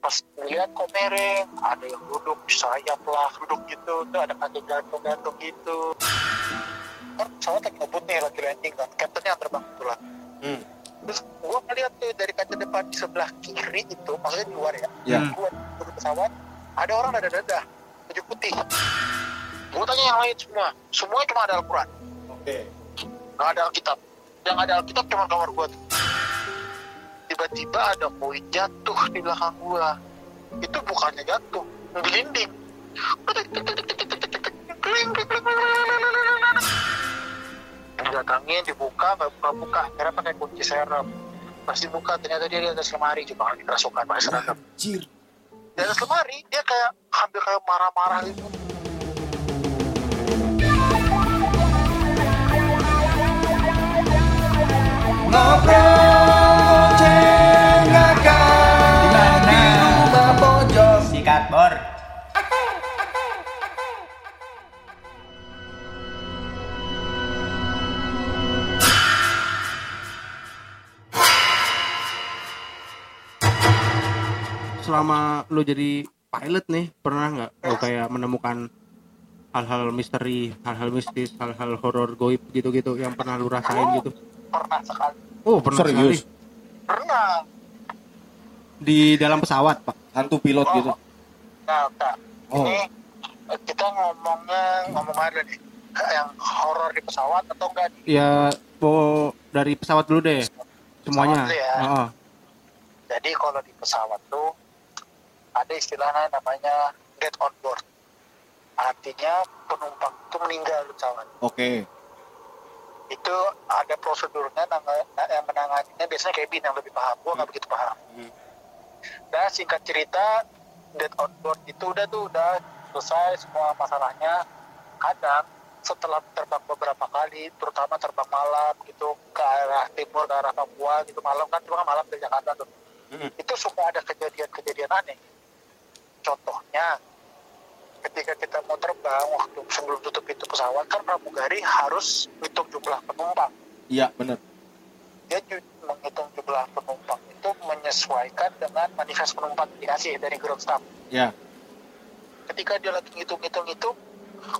pas lihat kok mereng ada yang duduk di sayap lah duduk gitu tuh ada kaki gantung-gantung gitu kan pesawat lagi ngebut nih lagi landing kan kaptennya terbang kebetulan Hmm. terus gua ngeliat tuh dari kaca depan di sebelah kiri itu maksudnya di luar ya. Hmm. gua turun pesawat ada orang dada dada baju putih gua tanya yang lain semua semuanya cuma ada Al-Quran Oke. nggak ada Alkitab yang ada Alkitab cuma kamar gua tuh tiba-tiba ada koin jatuh di belakang gua. Itu bukannya jatuh gelinding didatangin dibuka nggak buka buka akhirnya pakai kunci serep pas dibuka ternyata dia di atas lemari. Juga lagi kerasukan pakai seragam. Di atas lemari dia kayak hampir kayak marah-marah gitu. Ngobrol selama lu jadi pilot nih pernah nggak lu kayak menemukan hal-hal misteri, hal-hal mistis, hal-hal horor goib gitu-gitu yang pernah lu rasain gitu? pernah sekali Oh pernah Serius? sekali pernah di dalam pesawat pak. Hantu pilot gitu. nah kak Oh. ini eh, kita ngomongnya ngomong ada nih yang horor di pesawat atau enggak Ya oh, dari pesawat dulu deh semuanya. Pesawat dulu ya. Heeh. Jadi kalau di pesawat tuh ada istilahnya namanya dead on board. Artinya penumpang itu meninggal di pesawat. Oke. Itu ada prosedurnya nang- yang menanganinya biasanya cabin yang lebih paham. Gua nggak begitu paham. Hmm. Nah singkat cerita dead on board itu udah tuh udah selesai semua masalahnya. Kadang setelah terbang beberapa kali, terutama terbang malam gitu ke arah timur, ke arah Papua gitu malam kan cuma malam dari Jakarta tuh Hmm. itu semua ada kejadian-kejadian aneh. Contohnya, ketika kita mau terbang waktu sebelum tutup pintu pesawat kan pramugari harus hitung jumlah penumpang. Iya, bener. Dia menghitung jumlah penumpang itu menyesuaikan dengan manifest penumpang dikasih dari ground staff. Ya. Ketika dia lagi ngitung-ngitung itu,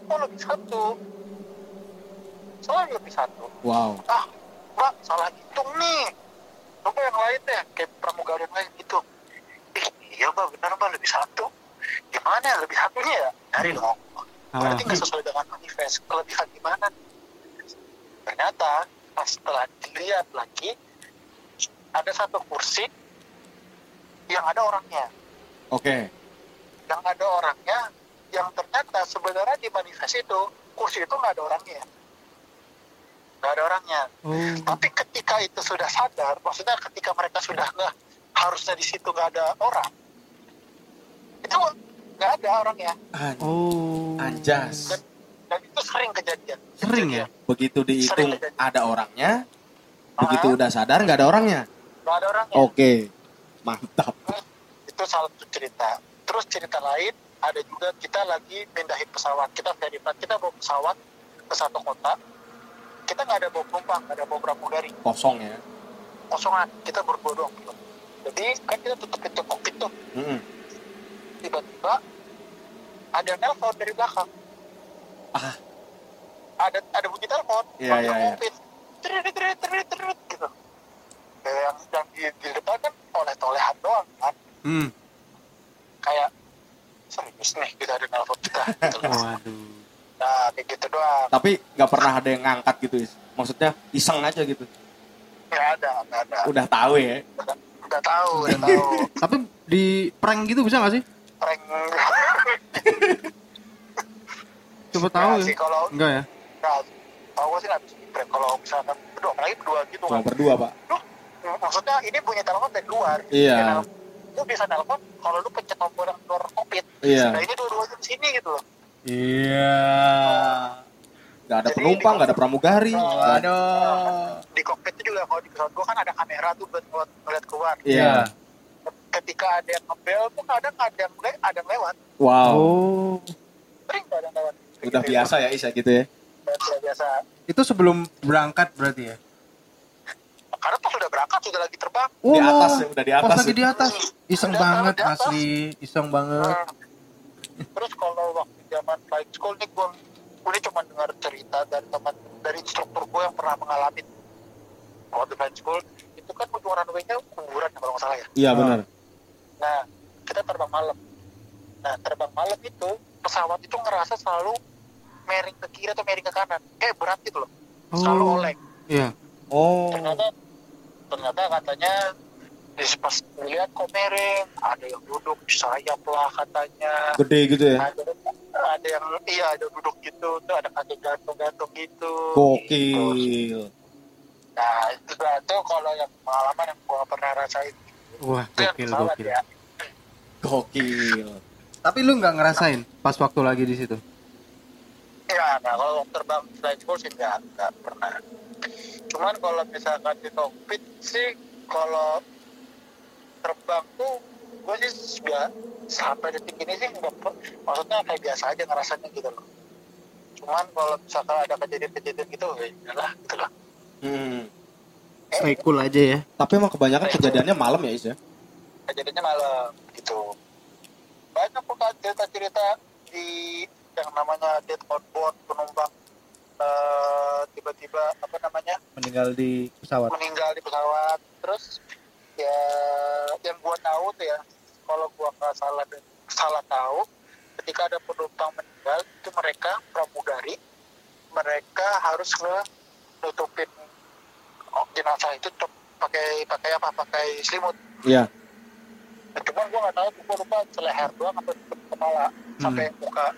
oh lebih satu, soalnya lebih satu. Wow. ah mbak salah hitung nih coba yang lain deh kayak pramugari yang lain gitu mbak benar mbak lebih satu? Gimana lebih satunya ya? Cari dong. Berarti nggak sesuai dengan manifest. Kelebihan gimana? Ternyata pas setelah dilihat lagi ada satu kursi yang ada orangnya. Oke. yang ada orangnya yang ternyata sebenarnya di manifest itu kursi itu nggak ada orangnya. Nggak ada orangnya. Oh. tapi ketika itu sudah sadar maksudnya ketika mereka sudah nggak harusnya di situ nggak ada orang itu nggak ada orangnya An- Oh. Anjas. dan, dan itu sering kejadian Sering ya? Begitu dihitung ada orangnya, Ah. begitu udah sadar nggak ada orangnya. nggak ada orangnya Oke. Mantap. itu salah satu cerita terus cerita lain ada juga kita lagi pindahin pesawat kita flight kita bawa pesawat ke satu kota kita nggak ada bawa penumpang nggak ada bawa pramugari Kosong ya. kosongan kita berdua doang jadi kan kita tutup pintu kokpit tuh Mm-mm. Tiba-tiba ada nelpon dari belakang Ah. ada ada bunyi telepon Iya, orang iya, iya. "Teret, teret, teret, teret," gitu Kayak yang, yang di, di depan kan oleh-tolehan doang kan Hmm. kayak serius nih kita ada nelpon kita gitu. Waduh. nah kayak gitu doang Tapi nggak pernah ada yang ngangkat gitu, Is. Maksudnya iseng aja gitu. nggak ada nggak ada Udah tahu ya. udah, udah tahu udah tahu Tapi di prank gitu bisa gak sih? Prank Coba tahu ya. kalau Enggak ya? nggak kalau gue sih nggak bisa prank kalau misalkan berdua apalagi berdua gitu Cuma kan berdua, Pak. maksudnya ini punya telepon dari luar Iya. Lu bisa telepon kalau lu pencet tombol yang luar kokpit Iya. nah ini dua-duanya di sini gitu loh Iya. Nggak ada Jadi penumpang, nggak ada pramugari. nggak ada- Waduh. di kokpit itu juga kalau di pesawat gua kan ada kamera tuh buat ngeliat keluar Iya. Ketika ada yang ngebel tuh kadang ada yang le- ada yang lewat Wow. Oh. sering ada yang lewat Udah Gitu. biasa ya, Isa gitu ya. Udah biasa Itu sebelum berangkat berarti ya? karena pas sudah berangkat sudah lagi terbang Di atas ya, udah di atas Pas lagi ya. di atas. iseng Udah banget atas. asli iseng banget Nah, terus kalau waktu zaman flight school nih gue gue cuma dengar cerita dari teman dari instruktur gue yang pernah mengalami waktu flight school itu kan ujung runway-nya kuburan ya, kalau nggak salah ya Iya benar. Nah kita terbang malam. Nah terbang malam itu pesawat itu ngerasa selalu miring ke kiri atau miring ke kanan. Kayak berat gitu loh. Selalu oh oleng. iya. Oh. ternyata ternyata katanya di pas lihat kok miring ada yang duduk di sayap lah katanya. Gede gitu ya. ada ada yang iya ada duduk gitu. Tuh ada kaki gantung-gantung gitu. Gokil. nah itu tuh kalau yang pengalaman yang gua pernah rasain wah gokil gokil. ya Gokil. tapi lu nggak ngerasain pas waktu lagi di situ? Ya nah kalau terbang flight school sih nggak nggak pernah. Cuman kalau misalkan di cockpit sih kalau terbang tuh gue sih nggak sampai detik ini sih nggak maksudnya kayak biasa aja ngerasanya gitu loh. Cuman kalau misalkan ada kejadian-kejadian gitu ya lah gitu lah. Hmm. Stay cool aja ya. Tapi emang kebanyakan kejadiannya malam ya, Is ya? kejadiannya malam gitu. Banyak kok Kak, cerita-cerita di yang namanya dead on board penumpang eh, tiba-tiba apa namanya? Meninggal di pesawat. Meninggal di pesawat. Terus ya yang gua tahu tuh ya kalau gua nggak salah salah tahu ketika ada penumpang meninggal itu mereka pramugari. Mereka harus nge nutupin oh, jenazah itu pakai pakai apa pakai selimut. Iya. Nah, cuman gue nggak tahu gue lupa seleher doang atau kepala sampai muka.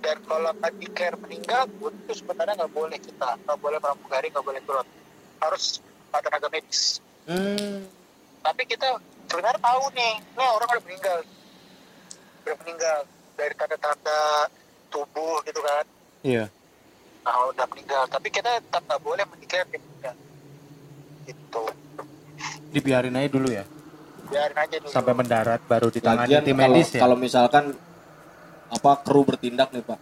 Dan kalau nggak di care meninggal pun itu sebenarnya nggak boleh kita nggak boleh pramugari nggak boleh turun. Harus tenaga medis. Hmm. tapi kita sebenarnya tahu nih ini orang udah meninggal. Udah meninggal dari tanda-tanda tubuh gitu kan. Iya. Nah udah meninggal. Tapi kita tetap nggak boleh mendikir dia meninggal gitu dibiarin aja dulu ya biarin aja dulu sampai mendarat baru ditangani Lagian tim kalau, medis ya kalau misalkan apa kru bertindak nih, Pak.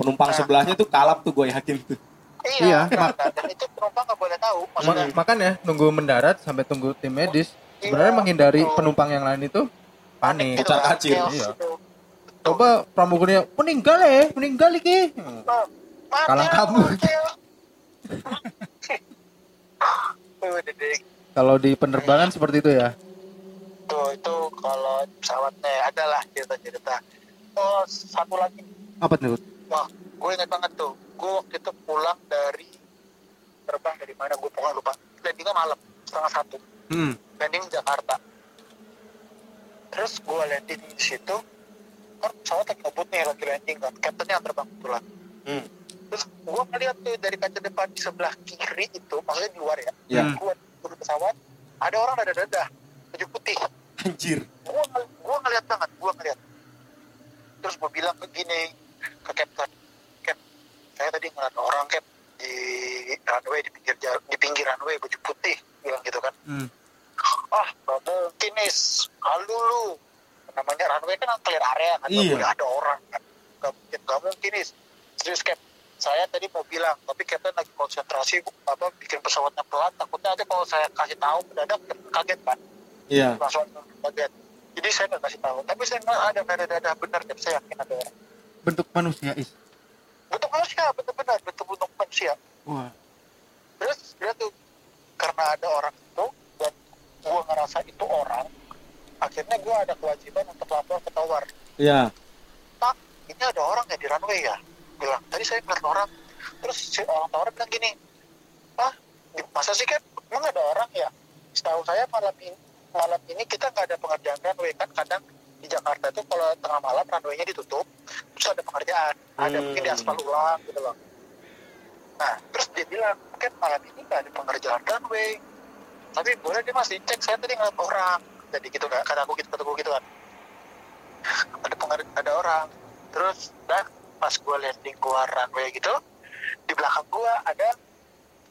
Penumpang Nah. sebelahnya tuh kalap tuh gue yakin tuh. iya, Iya, mak- itu penumpang nggak boleh tahu Ma- maksudnya makanya nunggu mendarat sampai tunggu tim medis Iya, sebenarnya menghindari betul. penumpang yang lain itu panik gitu kan, kacir, chaos iya. gitu. coba pramugarinya meninggal ya meninggal iki mati Kalang kabut. Ya. Deh. kalau di penerbangan seperti itu ya Tuh, itu kalau pesawatnya adalah cerita-cerita. Oh, satu lagi. apa tuh Wah, gue ingat banget tuh. Gue waktu itu pulang dari terbang dari mana gue pokoknya lupa. Landingnya malam, setengah satu. hmm. Landing Jakarta. Terus gue landing di situ. Kan pesawat lagi ngebut nih, lagi landing kan. Captainnya yang terbang kebetulan. Hmm. Terus gue ngeliat tuh dari kaca depan di sebelah kiri itu, maksudnya di luar ya. Hmm. Gue turun pesawat, ada orang dada-dada, baju putih. Anjir. Gue gua ngeliat banget, gue ngeliat. Terus gue bilang ke gini, ke Captain, Cap, saya tadi ngeliat orang Cap di runway, di pinggir jar- di pinggir runway baju putih, bilang gitu kan. Hmm. Ah, gak mungkin nis, halu lu. Namanya runway kan clear area kan, Iya. boleh ada orang kan. Gak mungkin, gak mungkin nis. Serius Cap, saya tadi mau bilang, tapi Captain lagi konsentrasi apa bikin pesawatnya pelan, takutnya aja kalau saya kasih tahu mendadak kaget kan, Iya. langsung kaget. Jadi saya nggak kasih tahu, tapi saya nggak ada dada-dada benar, Cap. saya yakin ada orang. bentuk manusia is Bentuk manusia, bentuk benar, bentuk bentuk manusia. wah Terus dia tuh karena ada orang itu dan gua ngerasa itu orang, akhirnya gua ada kewajiban untuk lapor ke tower. Iya. Pak, ini ada orang ya di runway ya? Bilang, tadi saya ngeliat orang. Terus si orang tower bilang gini, ah, masa sih kan, emang ada orang ya? Setahu saya malam ini, malam ini kita nggak ada pengerjaan runway kan kadang di Jakarta tuh kalau tengah malam runway-nya ditutup, terus ada pengerjaan, ada Hmm. mungkin di aspal ulang gitu loh. Nah, terus dia bilang, kan malam ini nggak ada pengerjaan runway, tapi boleh dia masih cek saya tadi ngeliat orang, jadi gitu kan, kata aku gitu, kata aku gitu kan ada pengaruh ada orang terus dan pas gue landing keluar runway gitu di belakang gue ada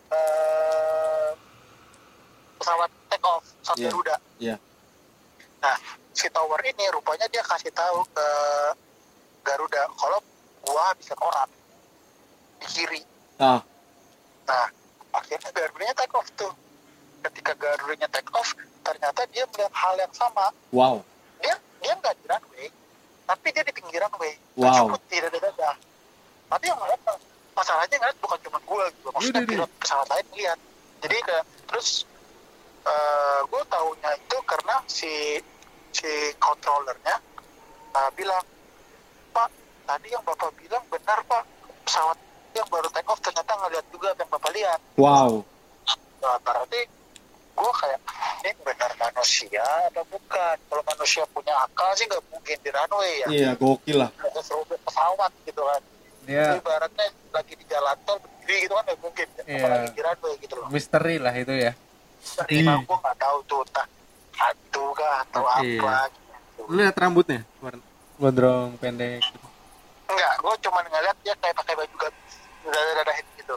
eh, pesawat take off pesawat Iya. Garuda Iya. nah si tower ini rupanya dia kasih tahu ke Garuda kalau gua habisin orang di kiri Ah. nah akhirnya Garuda take off tuh ketika Garudanya take off ternyata dia melihat hal yang sama Wow. dia dia nggak di runway tapi dia di pinggir runway Wow. Tidak ada tapi yang ngeliat masalahnya ngeliat bukan cuma gue gitu maksudnya Yaudah, pilot pesawat lain ngeliat jadi kayak terus eh gue taunya itu karena si si controllernya eh, bilang pak tadi yang bapak bilang benar pak pesawat yang baru take off ternyata ngeliat juga apa yang bapak lihat Wow. Nah, berarti gue kayak ini benar manusia atau bukan? Kalau manusia punya akal sih nggak mungkin di runway ya. Iya, gokil lah. Pesawat gitu kan. Ini Ibaratnya lagi di jalan tol berdiri gitu kan nggak mungkin. Iya. Apalagi di runway gitu loh. misteri lah itu ya Dari gue nggak tahu tuh entah hantu kah atau Iya. apa. Gitu. Lu lihat rambutnya? Warna- gondrong pendek Enggak, gue cuma ngeliat dia kayak pakai baju gamis, dada-dadahin gitu.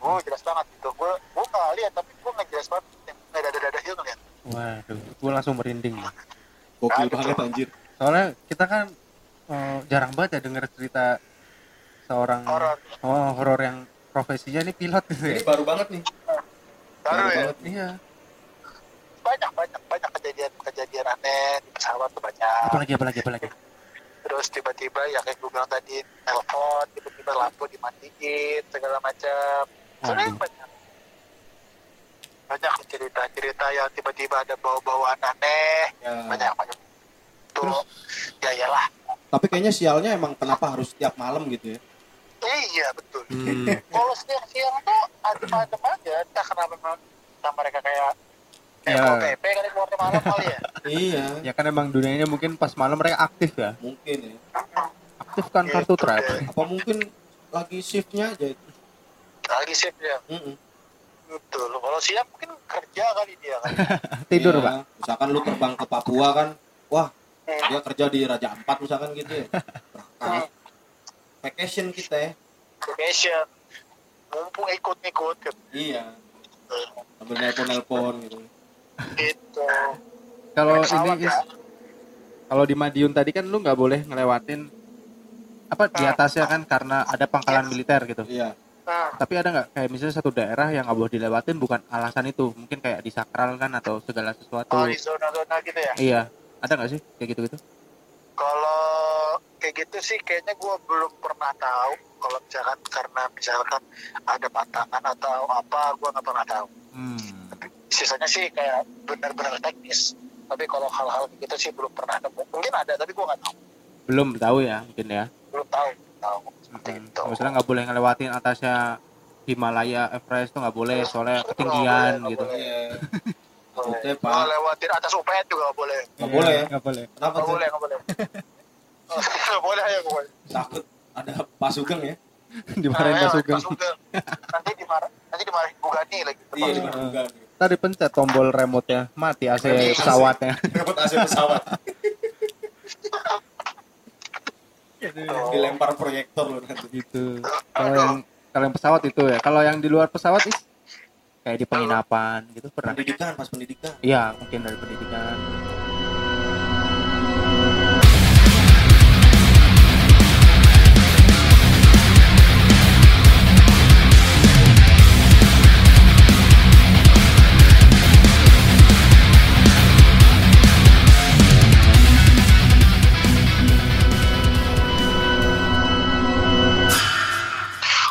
Oh jelas banget gitu. Gue gue nggak lihat tapi gue nggak jelas banget nggak dada-dada itu ngeliat. waduh gue langsung merinding. Gokil banget anjir. soalnya kita kan eh, jarang banget ya denger cerita seorang Horor. oh horor yang profesinya ini pilot gitu ya Ini baru banget nih. Baru ya. banget. iya banyak banyak banyak kejadian kejadian aneh di pesawat tuh banyak apalagi apalagi apalagi terus tiba-tiba ya kayak gue bilang tadi telepon tiba-tiba lampu dimatiin segala macam Waduh. banyak banyak cerita-cerita yang tiba-tiba ada bau-bauan aneh Ya. banyak banyak tuh ya iyalah Tapi kayaknya sialnya emang kenapa harus tiap malam gitu ya? iya betul Hmm. kalau siang-siang tuh adem-adem aja entah kenapa memang entah mereka kayak kayak Ya. mau PP kali keluar malam kali ya iya, ya kan emang dunianya mungkin pas malam mereka aktif ya mungkin ya. aktifkan kartu Gitu trap deh. Apa mungkin lagi shiftnya aja itu? lagi shift ya Mm-mm. betul kalau siang mungkin kerja kali dia kan tidur Iya, pak Misalkan lu terbang ke Papua kan, wah. Dia kerja di Raja Ampat misalkan gitu ya. Berangkat. Vacation kita ya. vacation mumpung ikut-ikut gitu. Iya. Sambil nelpon-nelpon gitu. gitu kalau ini ya. Kalau di Madiun tadi kan lu nggak boleh ngelewatin apa di atasnya kan karena ada pangkalan militer gitu Iya. nah, tapi ada nggak kayak misalnya satu daerah yang nggak boleh dilewatin bukan alasan itu mungkin kayak disakral kan atau segala sesuatu kalau di zona-zona gitu ya iya ada nggak sih kayak gitu gitu kalau kayak gitu sih kayaknya gue belum pernah tahu kalau misalkan karena misalkan ada pantangan atau apa gue nggak pernah tahu hmm. sisanya sih kayak benar-benar teknis tapi kalau hal-hal gitu sih belum pernah nemu mungkin ada tapi gue nggak tahu belum tahu ya mungkin ya belum tahu tahu seperti Hmm. itu misalnya nggak boleh ngelewatin atasnya Himalaya Everest tuh nggak boleh soalnya ketinggian gitu Iya. Boleh. Maksudnya, Pak. Mau lewatin atas UPN juga nggak boleh. Nggak boleh. Nggak boleh. Kenapa nggak tuh? boleh nggak boleh. Nggak boleh ya gue Takut ada Pak Sugeng ya? dimarahin Nah, Mas Sugeng nanti dimarah nanti dimarahin Bugani lagi. Iya, di mana juga. tadi pencet tombol remote ya mati AC pesawatnya. Dapat AC pesawat. Dilempar proyektor loh nanti. gitu. Kalau yang kalau yang pesawat itu ya. Kalau yang di luar pesawat is kayak di penginapan gitu pernah. Pendidikan, pas pendidikan. iya mungkin dari pendidikan.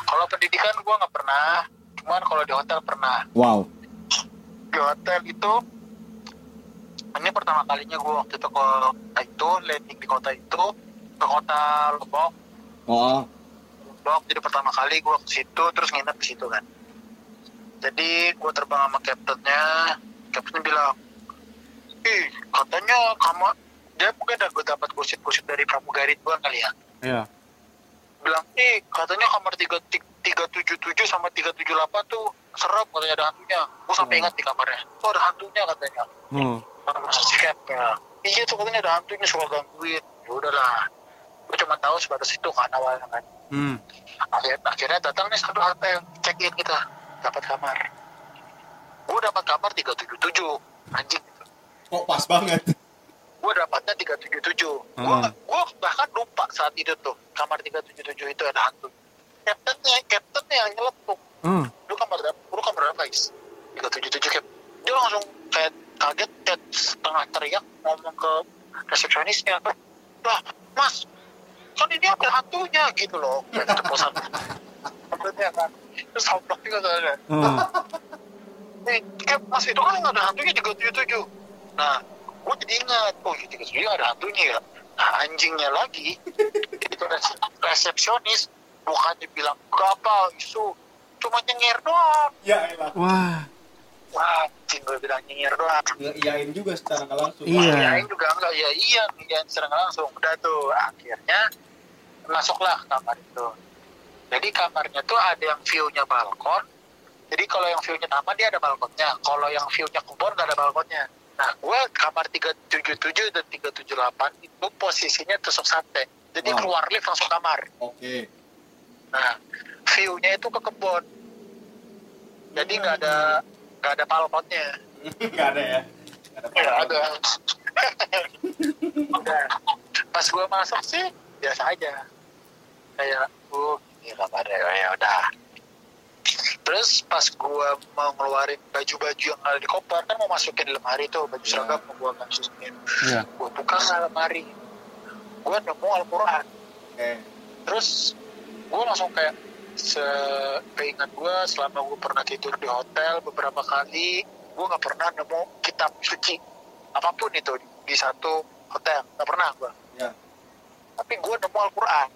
Kalau pendidikan gue nggak pernah cuman kalau di hotel pernah. Wow. di hotel itu ini pertama kalinya gue waktu itu ke kota itu landing di kota itu ke kota Lombok. Oh, Lombok jadi pertama kali gue ke situ terus nginep di situ kan. Jadi gue terbang sama kaptennya kaptennya bilang ih katanya kamu dia mungkin udah gue dapat gosip-gosip dari pramugari gue kali ya. Iya. Bilang ih katanya kamar tiga tiga tujuh tujuh sama tiga tujuh delapan tuh serem katanya ada hantunya. Gue sampai ingat di kamarnya oh ada hantunya katanya. Hmm. si Capnya iya tuh katanya ada hantunya suka gangguin. Ya udahlah. Gue cuma tahu sebatas itu kan awalnya kan. Hmm. akhirnya, akhirnya datang nih satu hotel check in kita. Dapat kamar. Gue dapat kamar 377 anjing. Kok pas banget. gue dapatnya 377 gue Hmm. gue bahkan lupa saat itu tuh kamar 377 itu ada hantu kaptennya kaptennya yang nyeletuk Hmm. lu kamar berapa lu kamar berapa guys. 377 Cap. Dia langsung kayak kaget kayak setengah teriak ngomong ke resepsionisnya. Lah mas kan ini ada hantunya gitu loh. Kayak keceplosan maksudnya kan terus hablok juga ada Hmm. eh Cap mas itu kan ada hantunya 377 nah gue jadi ingat oh iya 377 nggak ada hantunya ya. Nah anjingnya lagi itu res- resepsionis bukannya bilang gak apa isu cuma nyengir doang. Ya elah Wah, wah anjing gue bilang nyengir doang. Ngeiyain juga secara nggak langsung. Iya. Iyain juga enggak ya iya iyain secara nggak langsung. Udah tuh akhirnya masuklah kamar itu. Jadi kamarnya tuh ada yang view-nya balkon. Jadi kalau yang view-nya taman dia ada balkonnya. Kalau yang view-nya kebun nggak ada balkonnya. Nah gue kamar 377 dan 378 itu posisinya tusuk sate. Jadi Wow. keluar lift langsung kamar. Oke nah view-nya itu ke kebun jadi nggak ada nggak ada balkonnya nggak ada ya nggak ada ada. Udah. Pas gue masuk sih biasa aja. Kayak, oh ini ada ya udah. Terus pas gue mau ngeluarin baju-baju yang ada di koper kan mau masukin di lemari tuh baju Ya. seragam mau gue masukin. Iya. Gue buka lemari. Gue nemu Al-Quran. oke Terus gue langsung kayak sekeingat gue selama gue pernah tidur di hotel beberapa kali gue nggak pernah nemu kitab suci apa pun itu di, satu hotel. Nggak pernah gue ya. Tapi gue nemu Al-Quran.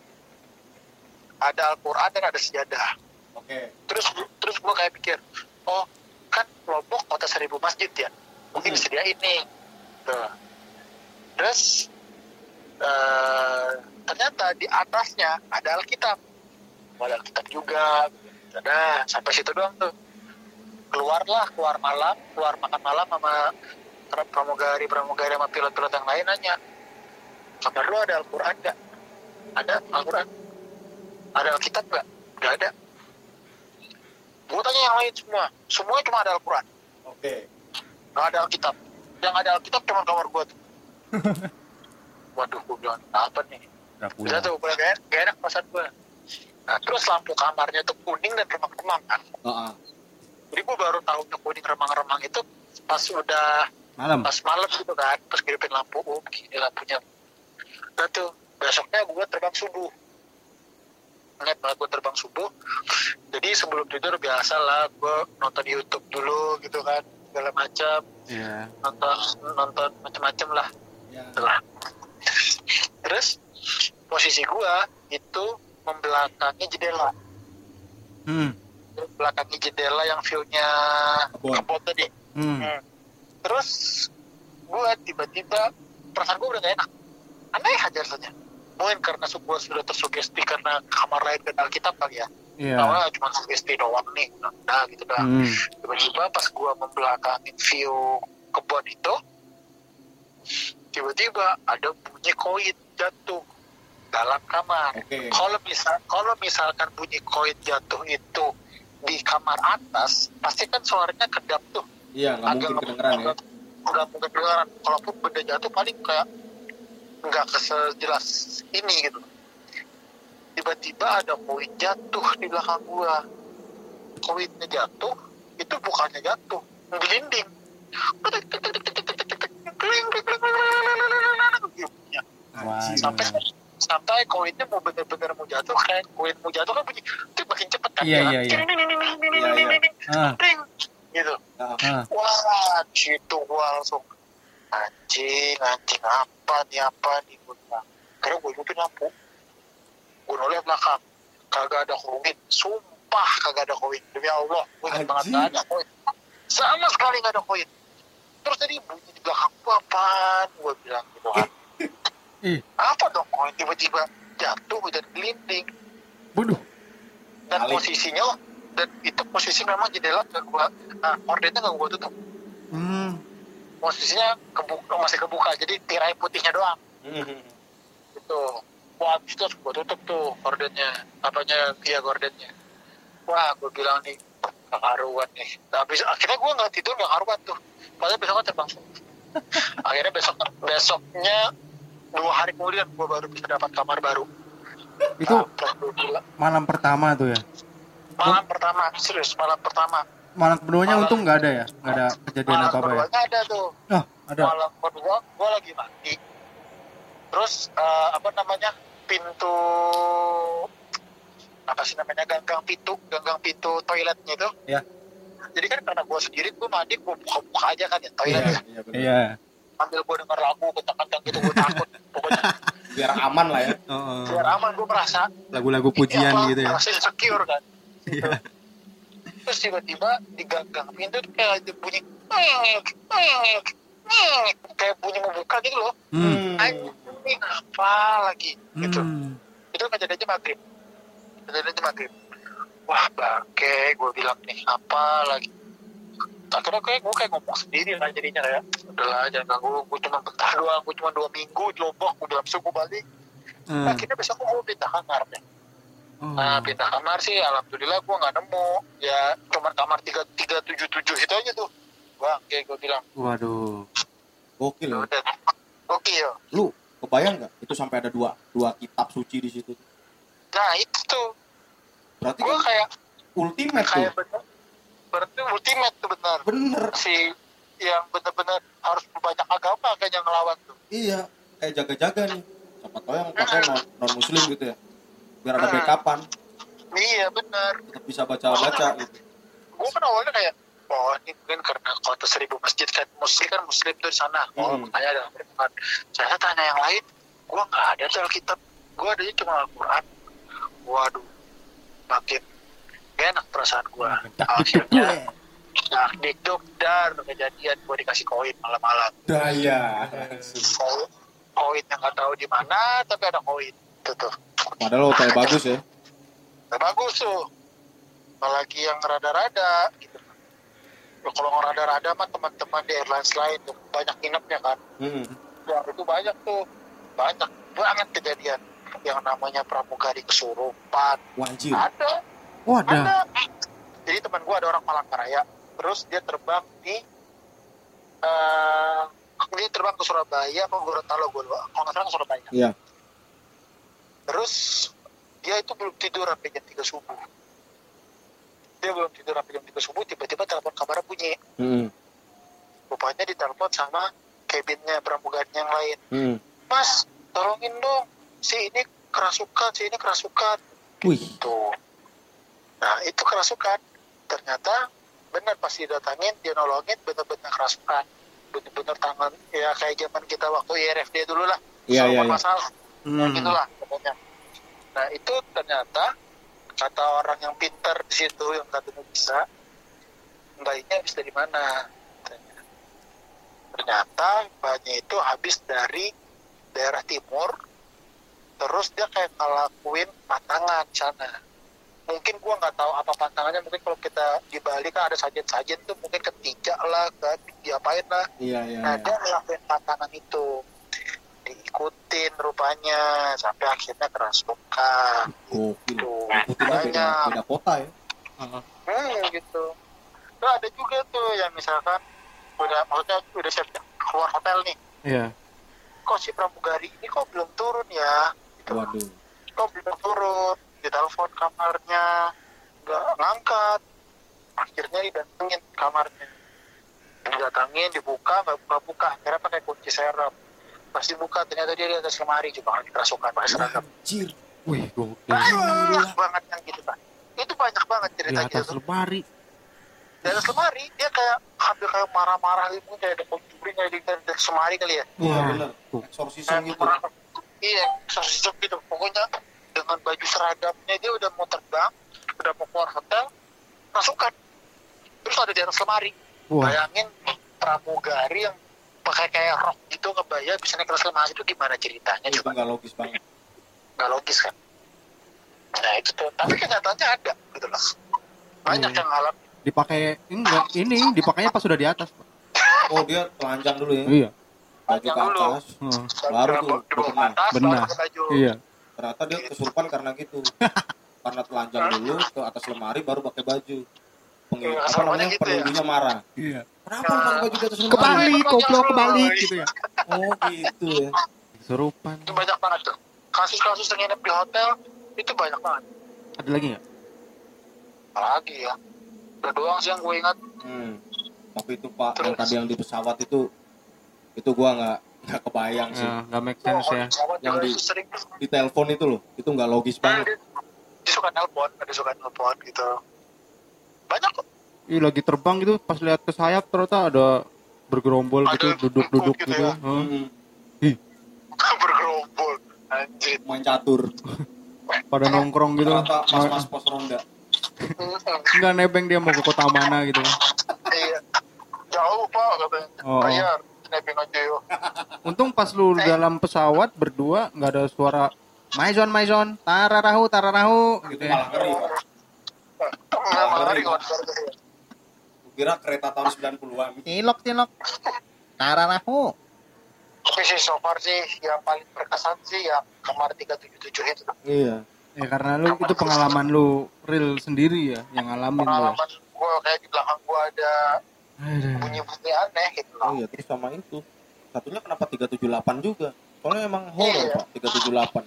Ada Al-Quran dan ada sejadah. Oke. Terus terus gue kayak pikir oh kan Lombok kota seribu masjid ya? Mungkin Hmm. disediain nih. Tuh. terus eh, ternyata di atasnya ada Alkitab ada Alkitab juga. Ada sampai situ doang tuh. Keluarlah keluar malam keluar makan malam sama pra- pramugari pramugari sama pilot-pilot yang lain nanya kabar lu ada Al-Quran nggak? Ada Al-Quran. Ada Alkitab nggak? Nggak ada. Gue tanya yang lain semua. Semua cuma ada Al-Quran. Oke. Nggak ada Alkitab. Yang ada Alkitab cuma kamar gue tuh. Waduh gue bilang apa nih? Tuh gue gak, gak enak perasaan gue nah terus lampu kamarnya tuh kuning dan remang-remang kan? Heeh. jadi gue baru tahu tuh kuning remang-remang itu pas udah Malam. pas malam gitu kan pas ngidupin lampu oh gini lampunya. Nah tuh besoknya gue terbang subuh. Ingat banget gue terbang subuh. Jadi sebelum tidur biasa lah gue nonton YouTube dulu gitu kan segala macam. Iya. nonton nonton macam-macam lah. Lah terus posisi gue itu membelakangi jendela Hmm. belakangnya jendela yang view-nya Kebun. kebun tadi Hmm. terus gue tiba-tiba perasaan gue udah gak enak aneh aja rasanya mungkin karena gue sudah tersugesti karena kamar lain dan Alkitab kali ya Iya. awalnya cuma sugesti doang nih nah gitu dah Hmm. tiba-tiba pas gue membelakangin view kebun itu tiba-tiba ada bunyi koin jatuh dalam kamar oke kalau misal kalau misalkan bunyi koin jatuh itu di kamar atas pasti kan suaranya kedap tuh iya nggak mungkin kedengeran ya nggak mungkin kedengeran kalaupun benda jatuh paling kayak nggak sejelas ini gitu tiba-tiba ada koin jatuh di belakang gua koinnya jatuh itu bukannya jatuh gelinding Bunyinya. Anjir. sampai sampai koinnya mau bener-bener mau jatuh kayak koin mau jatuh kan bunyi itu makin cepet kan Iya, ya? iya, iya. Ah. Gitu. Ah, Ah. wah gitu gua langsung anjing anjing apa nih apa nih? Gua bilang karena gua hidupin lampu. Gua noleh belakang kagak ada koin. Sumpah kagak ada koin. Demi Allah gua ingat banget gak ada koin. Sama sekali gak ada koin. Terus tadi bunyi di belakang gua apaan? Gua bilang gitu kan Ih. apa dong koin tiba-tiba jatuh dan gelinding Waduh. dan Kali. posisinya dan itu posisi memang jendela gak gua nah, kordennya gak gua tutup Hmm. posisinya kebuka masih kebuka jadi tirai putihnya doang Mhm. gitu wah habis itu gue tutup tuh gordennya apanya via gordennya wah gue bilang nih gak karuan nih habis akhirnya gue nggak tidur gak karuan tuh padahal besoknya terbang akhirnya besok besoknya dua hari kemudian gue baru bisa dapat kamar baru. Itu Nah, malam pertama tuh ya. malam pertama serius malam pertama. Malam keduanya untung nggak ada ya? Nggak ada kejadian malam apa apa ya? keduanya ada tuh. Oh ada. Malam kedua gue lagi mandi. Terus eh, apa namanya pintu apa sih namanya ganggang pintu ganggang pintu toiletnya itu Ya. jadi kan karena gue sendiri gue mandi gue buka-buka aja kan ya toilet Iya, ya. iya iya sambil gue denger lagu kencang-kencang gitu gue takut pokoknya Biar aman lah ya. Oh, oh. biar aman gue merasa lagu-lagu ini pujian apa, gitu ya merasa insecure kan Iya. terus tiba-tiba di ganggang pintu tuh kayak ada bunyi kayak bunyi membuka gitu loh hmm. Anjing apa lagi gitu Hmm. itu kejadiannya maghrib kejadiannya maghrib wah bangke gue bilang nih apa lagi akhirnya kayak gue kayak ngomong sendiri lah jadinya kayak udahlah jangan ganggu gue cuma bentar doang gue cuma dua minggu di lombok gue bilang besok gue balik Hmm. akhirnya besok gue pindah kamar deh Oh. nah pindah kamar sih alhamdulillah gue nggak nemu ya cuma kamar tiga tiga tujuh tujuh itu aja tuh bangke gue bilang waduh Gokil ya. udah oke ya Lu kebayang nggak itu sampai ada dua dua kitab suci di situ? nah itu tuh Berarti gue kan kayak ultimate tuh. kayak bener berarti ultimate tuh benar Bener. si yang benar-benar harus banyak agama kayaknya ngelawan tuh. Iya, kayak jaga-jaga nih. Siapa tahu yang pakai non, non muslim gitu ya. Biar ada backupan, Iya benar. tetap bisa baca-baca gitu. Gue kan awalnya kayak, oh ini mungkin karena kota seribu masjid kan muslim kan muslim tuh di sana. Oh Hmm. makanya ada Al-Quran. Saya tanya yang lain, gue nggak ada tuh Alkitab. Gue adanya cuma Al-Quran. Waduh, makin gak enak perasaan gue. Akhirnya, nah, dikduk dar kejadian gue dikasih koin malam-malam. Daya. Koin, koin yang nggak tahu di mana, tapi ada koin. Itu tuh. Padahal hotel bagus ya. Nah, bagus tuh apalagi yang rada-rada gitu ya, kalau yang rada-rada mah teman-teman di airlines lain tuh banyak nginepnya kan Hmm. ya itu banyak tuh banyak banget kejadian yang namanya pramugari kesurupan Wajib. ada oh ada ada jadi teman gua ada orang Palangkaraya terus dia terbang di eh dia terbang ke Surabaya apa Gorontalo gue lupa kalau nggak salah ke Surabaya Iya. Terus dia itu belum tidur sampai jam 3 subuh. Dia belum tidur sampai jam 3 subuh, tiba-tiba telepon kamarnya bunyi. Hmm. Rupanya ditelepon sama cabinnya pramugari yang lain. Hmm. Mas, tolongin dong. Si ini kerasukan, si ini kerasukan. Wih. Tuh. Nah, itu kerasukan. Ternyata benar pas didatangin, dia nolongin benar-benar kerasukan. Benar-benar tangan, ya kayak zaman kita waktu IRFD dulu lah. Iya, iya, iya. bermasalah Hmm. gitulah pokoknya nah itu ternyata kata orang yang pintar di situ yang katanya bisa bayinya habis dari mana katanya. ternyata bayinya itu habis dari daerah timur terus dia kayak ngelakuin patangan sana mungkin gua nggak tahu apa pantangannya mungkin kalau kita di Bali kan ada sajen-sajen tuh mungkin ketiga lah kan diapain lah Iya, iya. Nah, iya. dia ngelakuin patangan itu diikutin rupanya sampai akhirnya kerasukan Gokil. tuh Ikutinnya beda, banyak beda kota ya. hmm, gitu terus ada juga tuh yang misalkan udah maksudnya udah siap keluar hotel nih iya kok si pramugari ini kok belum turun ya gitu. Waduh. kok belum turun ditelepon kamarnya nggak ngangkat. Akhirnya didatengin kamarnya. Didatengin dibuka nggak buka buka akhirnya pakai kunci serep pas dibuka ternyata dia di atas lemari juga kerasukan pakai seragam. Anjir. wih gokil banyak banget yang gitu kan itu banyak banget di cerita atas gitu lemari. Di atas lemari dia kayak hampir kayak marah-marah gitu kayak ada pencuri kayak di di atas lemari kali ya. Iya bener. Exorcism Kayak gitu. iya sosok gitu. Pokoknya dengan baju seragamnya dia udah mau terbang udah mau keluar hotel masukkan terus ada di atas lemari wah bayangin pramugari yang pakai kayak rok gitu ngebaya bisa naik ke atas lemari itu gimana ceritanya Itu coba nggak logis banget. nggak logis kan nah itu tuh tapi kenyataannya ada gitu loh banyak Iya. yang ngalami dipakai enggak ini dipakainya pas sudah di atas Pak. Oh dia telanjang dulu ya. iya Baju ke Telanjang dulu. atas. Hmm. Baru tuh, benar. atas Benar. baru pakai baju iya Ternyata dia kesurupan karena gitu. karena telanjang dulu ke atas lemari baru pakai baju. Pengen, apa namanya gitu ya. penunggunya marah. iya Kenapa lu pakai baju di atas lemari? kebalik goblok kebalik gitu ya Oh gitu ya. serupan itu banyak banget tuh kasus-kasus yang nginep di hotel itu banyak banget ada lagi nggak apalagi ya udah doang sih yang gue ingat hmm. tapi itu pak Terus? yang tadi yang di pesawat itu itu gua nggak nggak kebayang sih. Ya nggak make oh, sense ya. Yang di- sering di telepon itu loh itu nggak logis Nah, banget. dia, dia suka nelpon ada suka nelpon gitu. Banyak kok. Ih lagi terbang gitu pas lihat ke sayap ternyata ada bergerombol Ada gitu duduk-duduk gitu gitu, ya. Heeh. Hmm. bergerombol. Anjir. Main catur. Pada nongkrong gitu. Mas-mas pos ronda. Nggak nebeng dia mau ke kota mana gitu. Iya. Jauh pak katanya. Oh, oh. bayar snapping aja yuk untung pas lu Eh. dalam pesawat berdua nggak ada suara Maison Maison tararahu tararahu gitu itu ya. malah ngeri malah ngeri, Gua kira kereta tahun 90-an Cilok cilok. Tararahu. tapi sih so far sih yang paling berkesan sih yang kamar 377 itu iya. Ya karena lu itu pengalaman lu real sendiri ya yang ngalamin lu pengalaman gue kayak di belakang gue ada. Bunyi-bunyi aneh gitu. Loh oh iya terus sama itu. Satunya kenapa 378 juga? Soalnya emang horor Iya. pak 378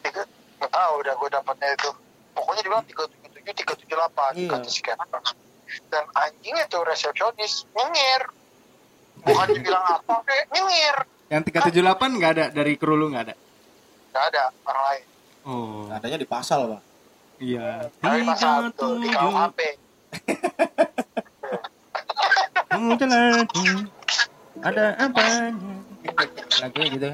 tiga nggak tahu udah gue dapatnya itu. Pokoknya dibilang tiga tujuh tujuh tiga tujuh delapan Iya. kata sekian dan anjingnya tuh resepsionis nyengir. Bukan dibilang apa kayak nyengir. Yang 378 nggak ada? Dari kru lu nggak ada? Nggak ada orang lain. Oh. Adanya di pasal pak. Iya. Dari tiga tuh di tujuh. KUHP jalan ada apanya? Lagi gitu